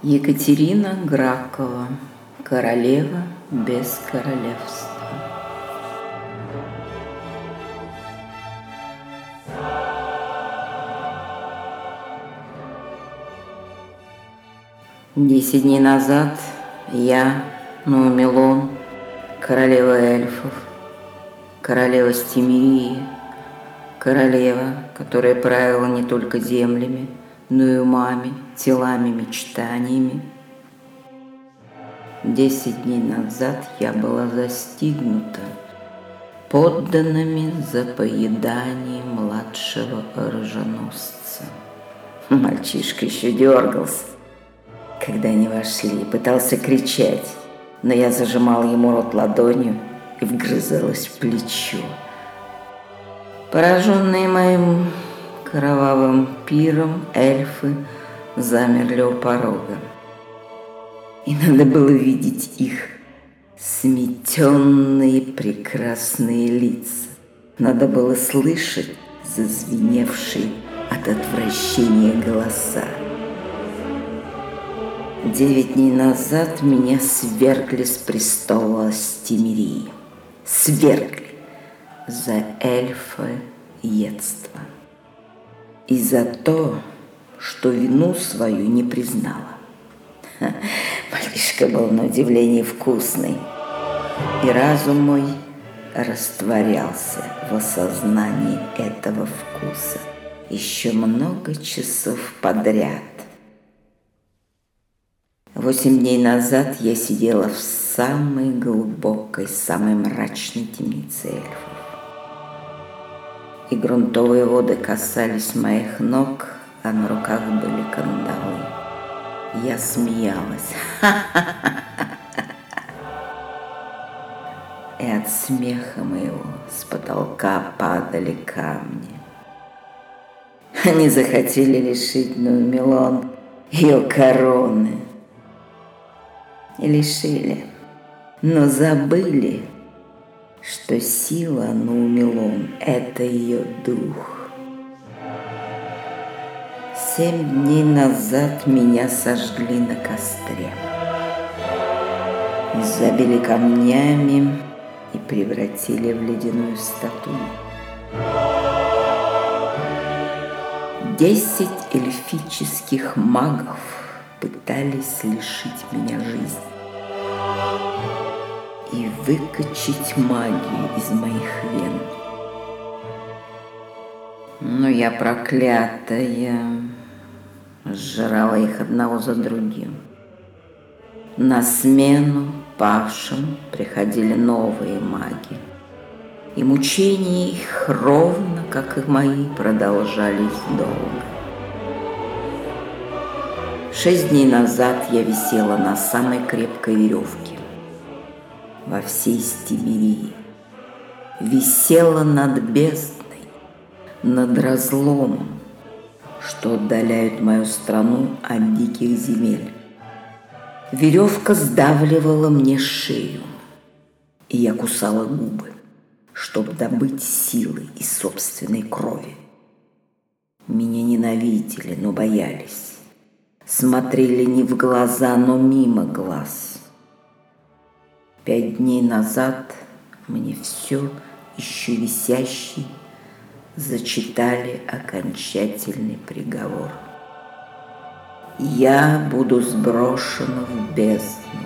Екатерина Гракова, королева без королевства. Десять дней назад я, Нуамелон, королева эльфов, королева Стимирии, королева, которая правила не только землями, но и умами, телами, мечтаниями. Десять дней назад я была застигнута подданными за поедание младшего оруженосца. Мальчишка еще дергался, когда они вошли, пытался кричать, но я зажимала ему рот ладонью и вгрызалась в плечо. Пораженные моим кровавым пиром эльфы замерли у порога. И надо было видеть их сметенные прекрасные лица. Надо было слышать зазвеневшие от отвращения голоса. Девять дней назад меня свергли с престола Стимерии. Свергли за эльфоедство и за то, что вину свою не признала. Мальчишка был на удивление вкусный, и разум мой растворялся в осознании этого вкуса еще много часов подряд. Восемь дней назад я сидела в самой глубокой, самой мрачной темнице эльфов и грунтовые воды касались моих ног, а на руках были кандалы. Я смеялась. И от смеха моего с потолка падали камни. Они захотели лишить Нумелон ее короны. И лишили, но забыли, что сила Нумилон – это ее дух. Семь дней назад меня сожгли на костре. Забили камнями и превратили в ледяную статую. Десять эльфических магов пытались лишить меня жизни и выкачать магию из моих вен. Но я проклятая сжирала их одного за другим. На смену павшим приходили новые маги. И мучения их ровно, как и мои, продолжались долго. Шесть дней назад я висела на самой крепкой веревке во всей Стиберии. Висела над бездной, над разломом, что отдаляет мою страну от диких земель. Веревка сдавливала мне шею, и я кусала губы, чтобы добыть силы из собственной крови. Меня ненавидели, но боялись. Смотрели не в глаза, но мимо глаз – Пять дней назад мне все еще висящий зачитали окончательный приговор. Я буду сброшена в бездну.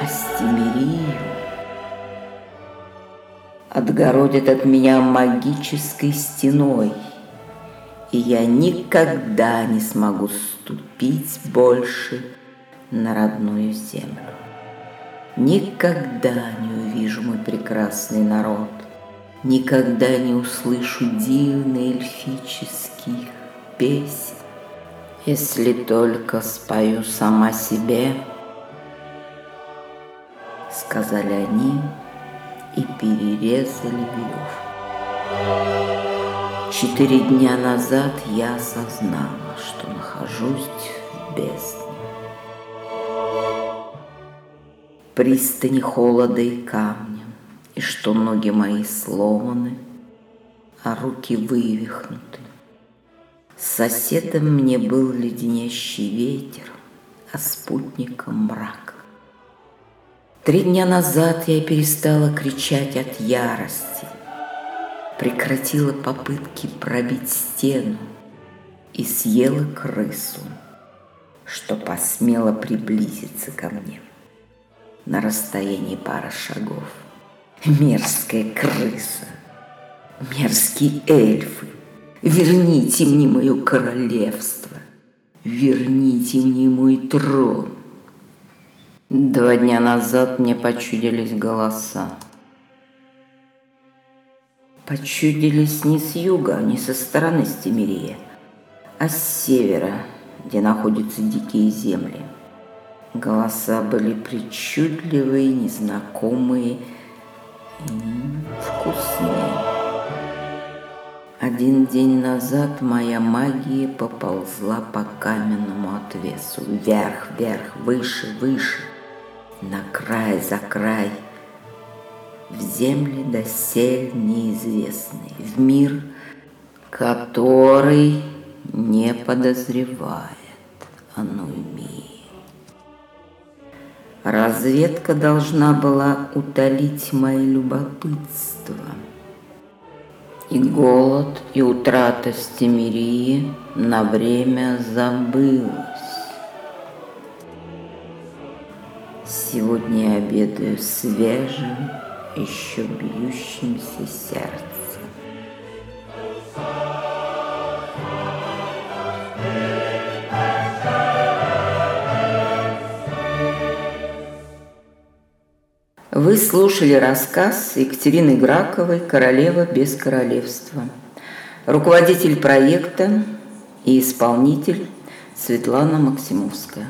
Астемирию отгородят от меня магической стеной, и я никогда не смогу ступить больше на родную землю. Никогда не увижу мой прекрасный народ, Никогда не услышу дивных эльфических песен, Если только спою сама себе, Сказали они и перерезали веревку. Четыре дня назад я осознала, что нахожусь в бездне. Пристани холода и камня, и что ноги мои сломаны, а руки вывихнуты. Соседом мне был леденящий ветер, а спутником мрак. Три дня назад я перестала кричать от ярости, прекратила попытки пробить стену и съела крысу, что посмела приблизиться ко мне на расстоянии пары шагов. Мерзкая крыса, мерзкие эльфы, верните мне мое королевство, верните мне мой трон. Два дня назад мне почудились голоса. Почудились не с юга, не со стороны Стемирия, а с севера, где находятся дикие земли. Голоса были причудливые, незнакомые и вкусные. Один день назад моя магия поползла по каменному отвесу, вверх, вверх, выше, выше – на край за край, в земли досель неизвестный, в мир, который не подозревает о Нуймии. Разведка должна была утолить мои любопытства. И голод, и утрата Стемирии на время забылась. Сегодня я обедаю свежим, еще бьющимся сердцем. Вы слушали рассказ Екатерины Граковой «Королева без королевства». Руководитель проекта и исполнитель Светлана Максимовская.